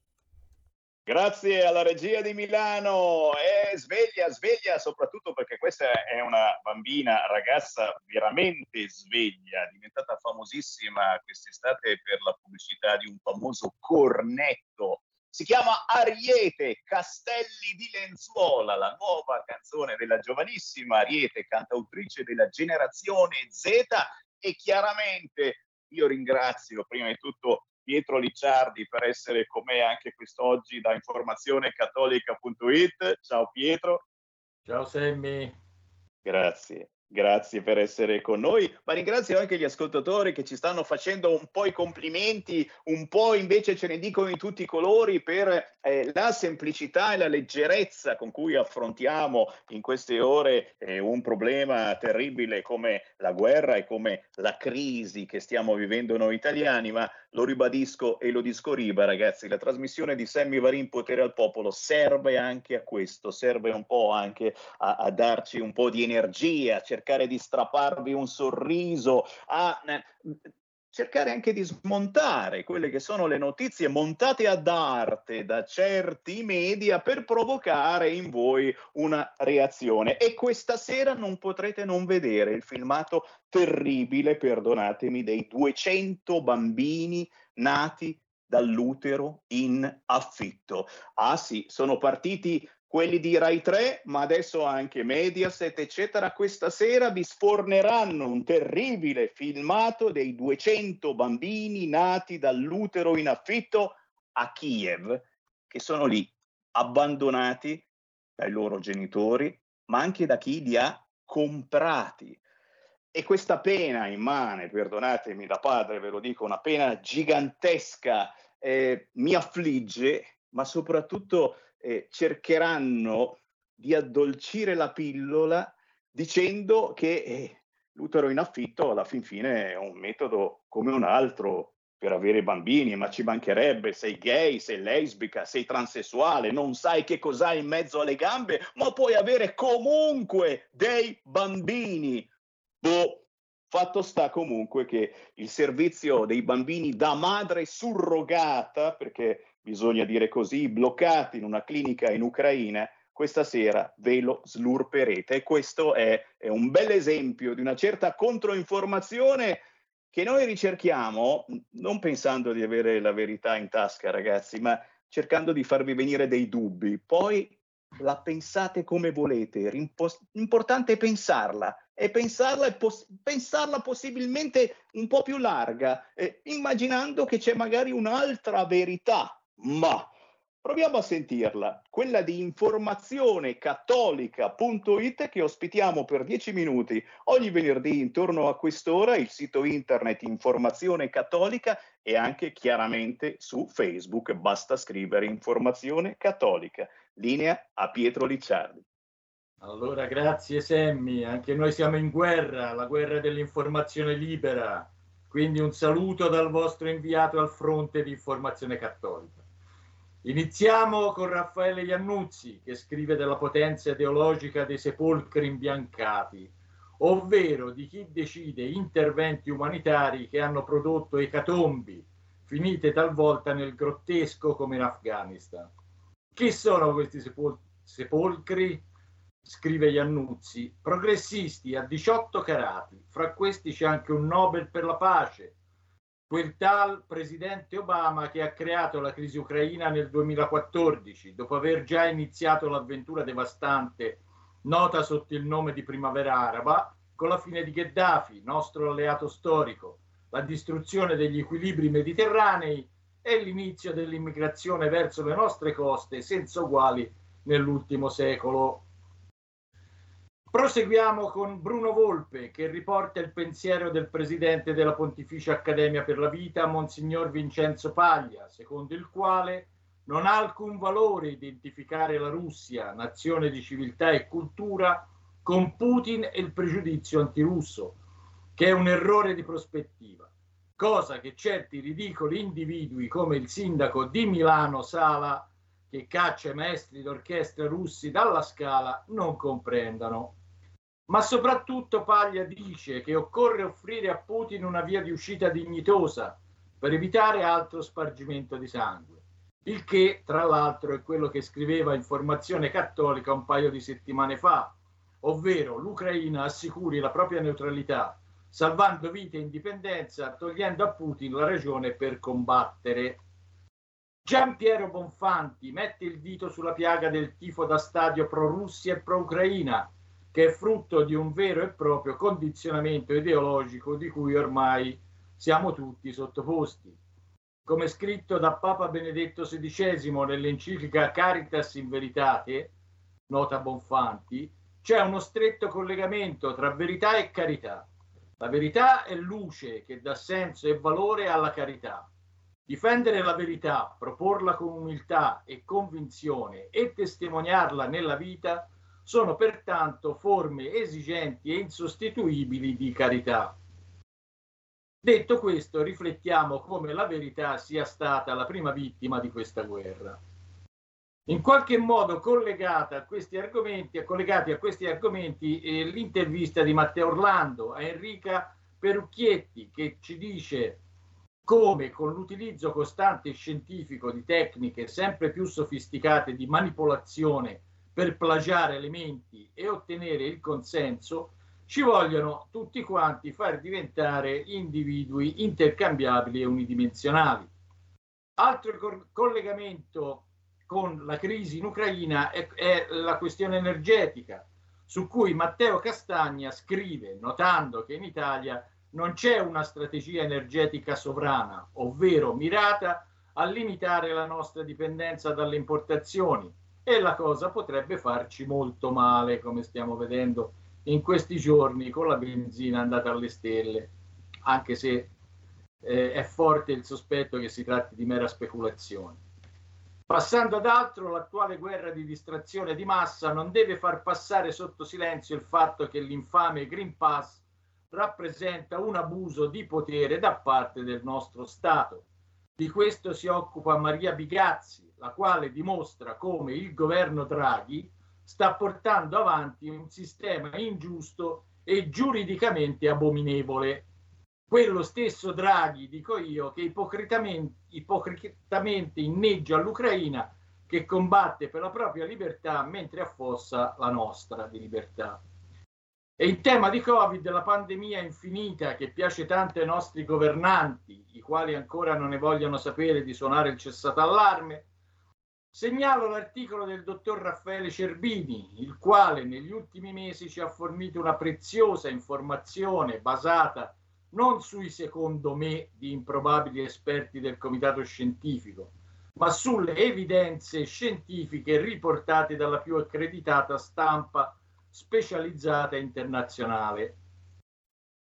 Grazie alla regia di Milano. E sveglia, sveglia, soprattutto perché questa è una bambina, ragazza veramente sveglia, diventata famosissima quest'estate per la pubblicità di un famoso cornetto. Si chiama Ariete Castelli di Lenzuola, la nuova canzone della giovanissima Ariete, cantautrice della generazione Z. E chiaramente io ringrazio prima di tutto Pietro Licciardi per essere con me anche quest'oggi da informazionecattolica.it. Ciao Pietro. Ciao Sammy. Grazie. Grazie per essere con noi, ma ringrazio anche gli ascoltatori che ci stanno facendo un po' i complimenti, un po' invece ce ne dicono in tutti i colori per eh, la semplicità e la leggerezza con cui affrontiamo in queste ore eh, un problema terribile come la guerra e come la crisi che stiamo vivendo noi italiani, ma lo ribadisco e lo disco riba ragazzi, la trasmissione di Sammy Varin Potere al Popolo serve anche a questo, serve un po' anche a, a darci un po' di energia, a cercare di strapparvi un sorriso, a eh, cercare anche di smontare quelle che sono le notizie montate ad arte da certi media per provocare in voi una reazione. E questa sera non potrete non vedere il filmato terribile, perdonatemi, dei 200 bambini nati dall'utero in affitto. Ah sì, sono partiti quelli di Rai 3, ma adesso anche Mediaset, eccetera, questa sera vi sforneranno un terribile filmato dei 200 bambini nati dall'utero in affitto a Kiev, che sono lì abbandonati dai loro genitori, ma anche da chi li ha comprati. E questa pena immane, perdonatemi da padre, ve lo dico, una pena gigantesca, eh, mi affligge, ma soprattutto eh, cercheranno di addolcire la pillola dicendo che eh, l'utero in affitto alla fin fine è un metodo come un altro per avere bambini, ma ci mancherebbe, sei gay, sei lesbica, sei transessuale, non sai che cos'hai in mezzo alle gambe, ma puoi avere comunque dei bambini. Boh, fatto sta comunque che il servizio dei bambini da madre surrogata, perché bisogna dire così, bloccati in una clinica in Ucraina, questa sera ve lo slurperete. E questo è, è un bel esempio di una certa controinformazione che noi ricerchiamo, non pensando di avere la verità in tasca, ragazzi, ma cercando di farvi venire dei dubbi. Poi la pensate come volete, l'importante è pensarla e pensarla, e pos- pensarla possibilmente un po' più larga, eh, immaginando che c'è magari un'altra verità ma proviamo a sentirla, quella di informazionecattolica.it che ospitiamo per 10 minuti ogni venerdì intorno a quest'ora, il sito internet Informazione Cattolica e anche chiaramente su Facebook, basta scrivere Informazione Cattolica. Linea a Pietro Licciardi. Allora, grazie Semmi, anche noi siamo in guerra, la guerra dell'informazione libera, quindi un saluto dal vostro inviato al fronte di Informazione Cattolica. Iniziamo con Raffaele Iannuzzi che scrive della potenza ideologica dei sepolcri imbiancati, ovvero di chi decide interventi umanitari che hanno prodotto ecatombi, finite talvolta nel grottesco come in Afghanistan. Chi sono questi sepol- sepolcri? Scrive Iannuzzi, progressisti a 18 carati, fra questi c'è anche un Nobel per la pace, quel tal presidente Obama che ha creato la crisi ucraina nel 2014, dopo aver già iniziato l'avventura devastante nota sotto il nome di Primavera Araba, con la fine di Gheddafi, nostro alleato storico, la distruzione degli equilibri mediterranei e l'inizio dell'immigrazione verso le nostre coste senza uguali nell'ultimo secolo. Proseguiamo con Bruno Volpe che riporta il pensiero del presidente della Pontificia Accademia per la Vita, Monsignor Vincenzo Paglia, secondo il quale non ha alcun valore identificare la Russia, nazione di civiltà e cultura, con Putin e il pregiudizio antirusso, che è un errore di prospettiva, cosa che certi ridicoli individui come il sindaco di Milano Sala che caccia i maestri d'orchestra russi dalla scala non comprendano. Ma soprattutto Paglia dice che occorre offrire a Putin una via di uscita dignitosa per evitare altro spargimento di sangue. Il che, tra l'altro, è quello che scriveva Informazione Cattolica un paio di settimane fa, ovvero l'Ucraina assicuri la propria neutralità, salvando vite e indipendenza, togliendo a Putin la ragione per combattere. Gian Piero Bonfanti mette il dito sulla piaga del tifo da stadio pro-Russia e pro-Ucraina, che è frutto di un vero e proprio condizionamento ideologico di cui ormai siamo tutti sottoposti. Come scritto da Papa Benedetto XVI nell'enciclica Caritas in Veritate, nota Bonfanti, c'è uno stretto collegamento tra verità e carità. La verità è luce che dà senso e valore alla carità Difendere la verità, proporla con umiltà e convinzione e testimoniarla nella vita sono pertanto forme esigenti e insostituibili di carità. Detto questo, riflettiamo come la verità sia stata la prima vittima di questa guerra. In qualche modo collegata a questi argomenti, collegati a questi argomenti eh, l'intervista di Matteo Orlando a Enrica Perucchietti che ci dice come con l'utilizzo costante e scientifico di tecniche sempre più sofisticate di manipolazione per plagiare elementi e ottenere il consenso, ci vogliono tutti quanti far diventare individui intercambiabili e unidimensionali. Altro co- collegamento con la crisi in Ucraina è, è la questione energetica, su cui Matteo Castagna scrive, notando che in Italia non c'è una strategia energetica sovrana, ovvero mirata a limitare la nostra dipendenza dalle importazioni e la cosa potrebbe farci molto male, come stiamo vedendo in questi giorni con la benzina andata alle stelle, anche se eh, è forte il sospetto che si tratti di mera speculazione. Passando ad altro, l'attuale guerra di distrazione di massa non deve far passare sotto silenzio il fatto che l'infame Green Pass rappresenta un abuso di potere da parte del nostro Stato. Di questo si occupa Maria Bigazzi, la quale dimostra come il governo Draghi sta portando avanti un sistema ingiusto e giuridicamente abominevole. Quello stesso Draghi, dico io, che ipocritamente, ipocritamente inneggia l'Ucraina che combatte per la propria libertà mentre affossa la nostra di libertà. E in tema di Covid, la pandemia infinita che piace tanto ai nostri governanti, i quali ancora non ne vogliono sapere di suonare il cessato allarme, segnalo l'articolo del dottor Raffaele Cerbini, il quale negli ultimi mesi ci ha fornito una preziosa informazione basata non sui secondo me di improbabili esperti del comitato scientifico, ma sulle evidenze scientifiche riportate dalla più accreditata stampa specializzata internazionale.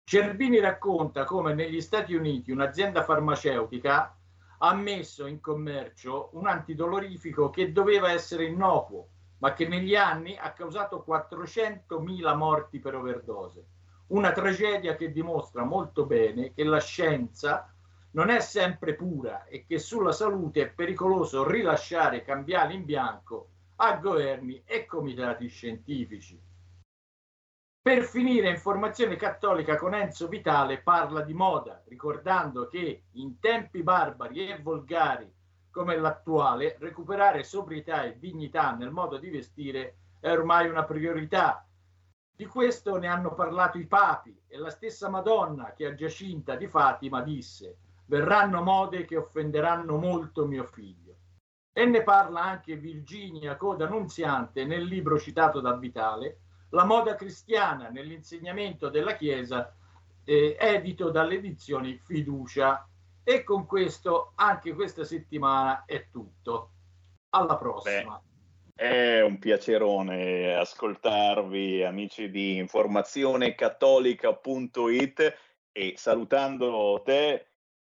Cerbini racconta come negli Stati Uniti un'azienda farmaceutica ha messo in commercio un antidolorifico che doveva essere innocuo, ma che negli anni ha causato 400.000 morti per overdose. Una tragedia che dimostra molto bene che la scienza non è sempre pura e che sulla salute è pericoloso rilasciare cambiali in bianco a governi e comitati scientifici. Per finire, Informazione Cattolica con Enzo Vitale parla di moda, ricordando che in tempi barbari e volgari come l'attuale, recuperare sobrietà e dignità nel modo di vestire è ormai una priorità. Di questo ne hanno parlato i papi e la stessa Madonna che a Giacinta di Fatima disse verranno mode che offenderanno molto mio figlio. E ne parla anche Virginia Coda Nunziante nel libro citato da Vitale, la moda cristiana nell'insegnamento della Chiesa, eh, edito dalle edizioni Fiducia. E con questo anche questa settimana è tutto. Alla prossima. Beh, è un piacerone ascoltarvi, amici di informazionecattolica.it e salutando te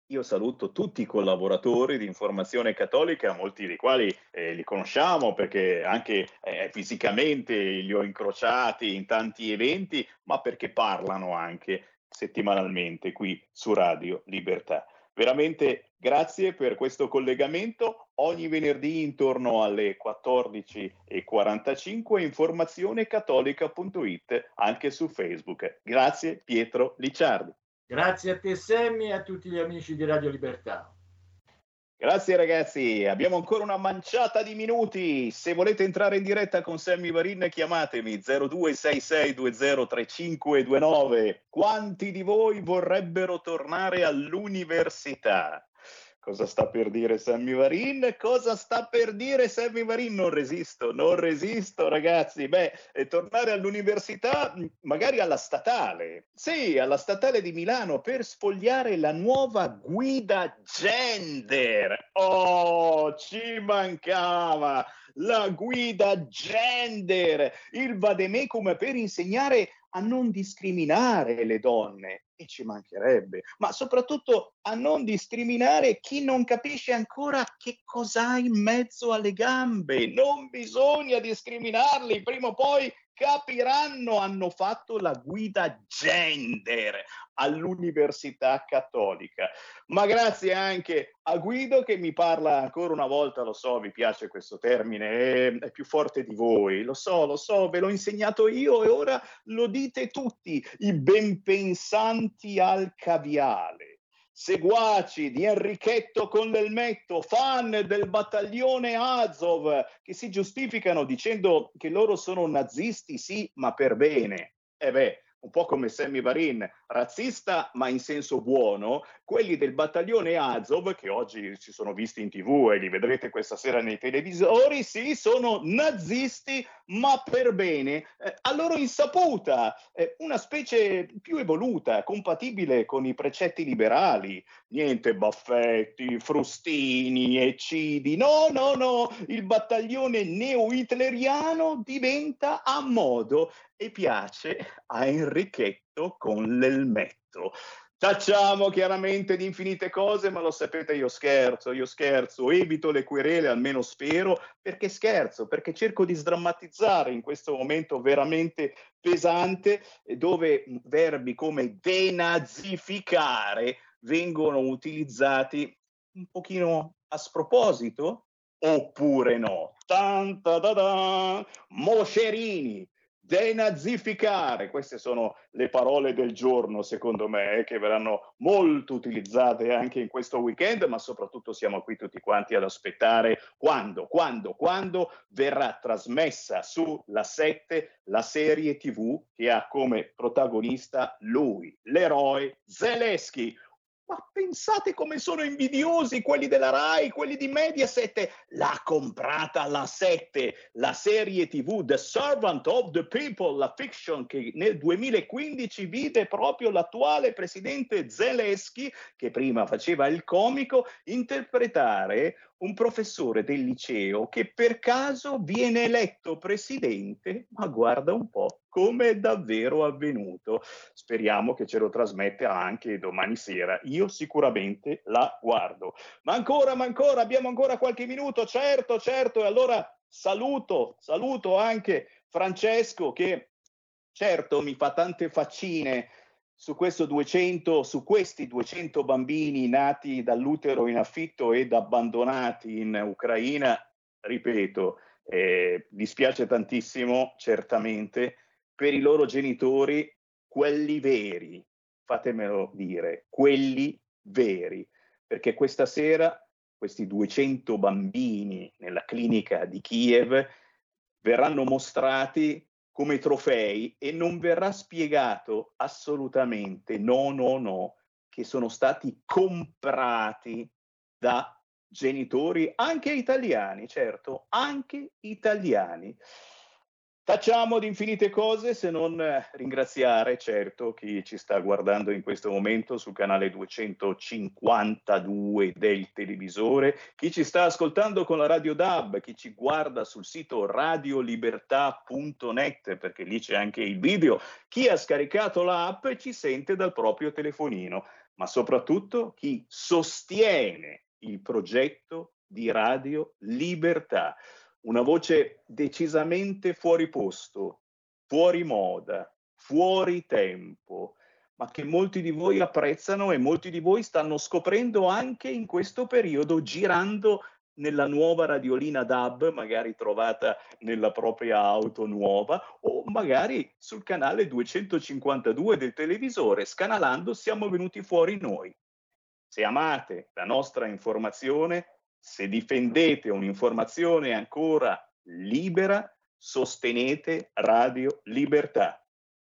io saluto tutti i collaboratori di Informazione Cattolica, molti dei quali eh, li conosciamo perché anche eh, fisicamente li ho incrociati in tanti eventi, ma perché parlano anche settimanalmente qui su Radio Libertà. Veramente grazie per questo collegamento, ogni venerdì intorno alle 14.45 informazionecattolica.it anche su Facebook. Grazie Pietro Licciardi. Grazie a te Semmi e a tutti gli amici di Radio Libertà. Grazie ragazzi, abbiamo ancora una manciata di minuti. Se volete entrare in diretta con Sammy Varin chiamatemi 0266203529. Quanti di voi vorrebbero tornare all'università? Cosa sta per dire Sammy Varin? Cosa sta per dire Sammy Varin? Non resisto, non resisto ragazzi. Beh, eh, tornare all'università, magari alla statale. Sì, alla statale di Milano per sfogliare la nuova guida gender. Oh, ci mancava la guida gender, il vademecum per insegnare a non discriminare le donne, e ci mancherebbe, ma soprattutto a non discriminare chi non capisce ancora che cos'ha in mezzo alle gambe. Non bisogna discriminarli, prima o poi capiranno, hanno fatto la guida gender all'Università Cattolica. Ma grazie anche a Guido che mi parla ancora una volta, lo so, vi piace questo termine, è, più forte di voi, lo so, lo so, ve l'ho insegnato io e ora lo dite tutti, i benpensanti al caviale seguaci di Enrichetto con l'elmetto, fan del battaglione Azov, che si giustificano dicendo che loro sono nazisti, sì, ma per bene. E eh beh, un po' come Sammy Varin, razzista ma in senso buono, quelli del battaglione Azov, che oggi si sono visti in tv e li vedrete questa sera nei televisori, sì, sono nazisti ma per bene, eh, a loro insaputa, eh, una specie più evoluta, compatibile con i precetti liberali, niente baffetti, frustini e cidi, no, no, no, il battaglione neo-hitleriano diventa a modo e piace a Enrichetto con l'elmetto. Tacciamo chiaramente di infinite cose, ma lo sapete, io scherzo, io scherzo, evito le querele, almeno spero, perché scherzo, perché cerco di sdrammatizzare in questo momento veramente pesante, dove verbi come denazificare vengono utilizzati un pochino a sproposito, oppure no. Tan, ta, da, da. Moscerini, denazificare, queste sono le parole del giorno secondo me che verranno molto utilizzate anche in questo weekend, ma soprattutto siamo qui tutti quanti ad aspettare quando, quando, quando verrà trasmessa sulla 7 la serie TV che ha come protagonista lui, l'eroe Zelensky, ma pensate come sono invidiosi quelli della Rai, quelli di Mediaset. L'ha comprata la 7, la serie TV The Servant of the People, la fiction che nel 2015 vide proprio l'attuale presidente Zelensky, che prima faceva il comico, interpretare un professore del liceo che per caso viene eletto presidente, ma guarda un po' come è davvero avvenuto. Speriamo che ce lo trasmetta anche domani sera. Io sicuramente la guardo. Ma ancora, ma ancora, abbiamo ancora qualche minuto, certo, certo. E allora saluto, saluto anche Francesco che certo mi fa tante faccine su, 200, su, questi 200 bambini nati dall'utero in affitto ed abbandonati in Ucraina, ripeto, eh, dispiace tantissimo, certamente, per i loro genitori, quelli veri, fatemelo dire, quelli veri, perché questa sera questi 200 bambini nella clinica di Kiev verranno mostrati come trofei e non verrà spiegato assolutamente, no, no, no, che sono stati comprati da genitori anche italiani, certo, anche italiani. Tacciamo di infinite cose se non eh, ringraziare certo chi ci sta guardando in questo momento sul canale 252 del televisore, chi ci sta ascoltando con la Radio DAB, chi ci guarda sul sito radiolibertà.net perché lì c'è anche il video, chi ha scaricato l'app e ci sente dal proprio telefonino, ma soprattutto chi sostiene il progetto di Radio Libertà una voce decisamente fuori posto, fuori moda, fuori tempo, ma che molti di voi apprezzano e molti di voi stanno scoprendo anche in questo periodo girando nella nuova radiolina DAB, magari trovata nella propria auto nuova, o magari sul canale 252 del televisore. Scanalando siamo venuti fuori noi. Se amate la nostra informazione, se difendete un'informazione ancora libera, sostenete Radio Libertà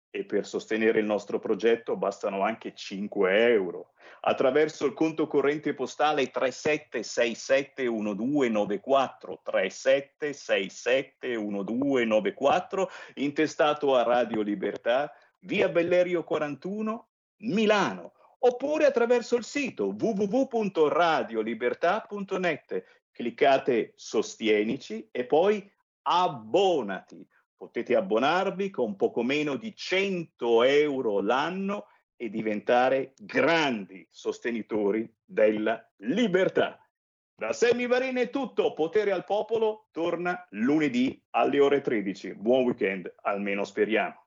e per sostenere il nostro progetto bastano anche 5 euro. Attraverso il conto corrente postale 37671294, 37671294, intestato a Radio Libertà, via Bellerio 41, Milano, oppure attraverso il sito www.radiolibertà.net. Cliccate Sostienici e poi abbonati potete abbonarvi con poco meno di 100 euro l'anno e diventare grandi sostenitori della libertà. Da Sammy Varini è tutto, Potere al Popolo torna lunedì alle ore 13. Buon weekend, almeno speriamo.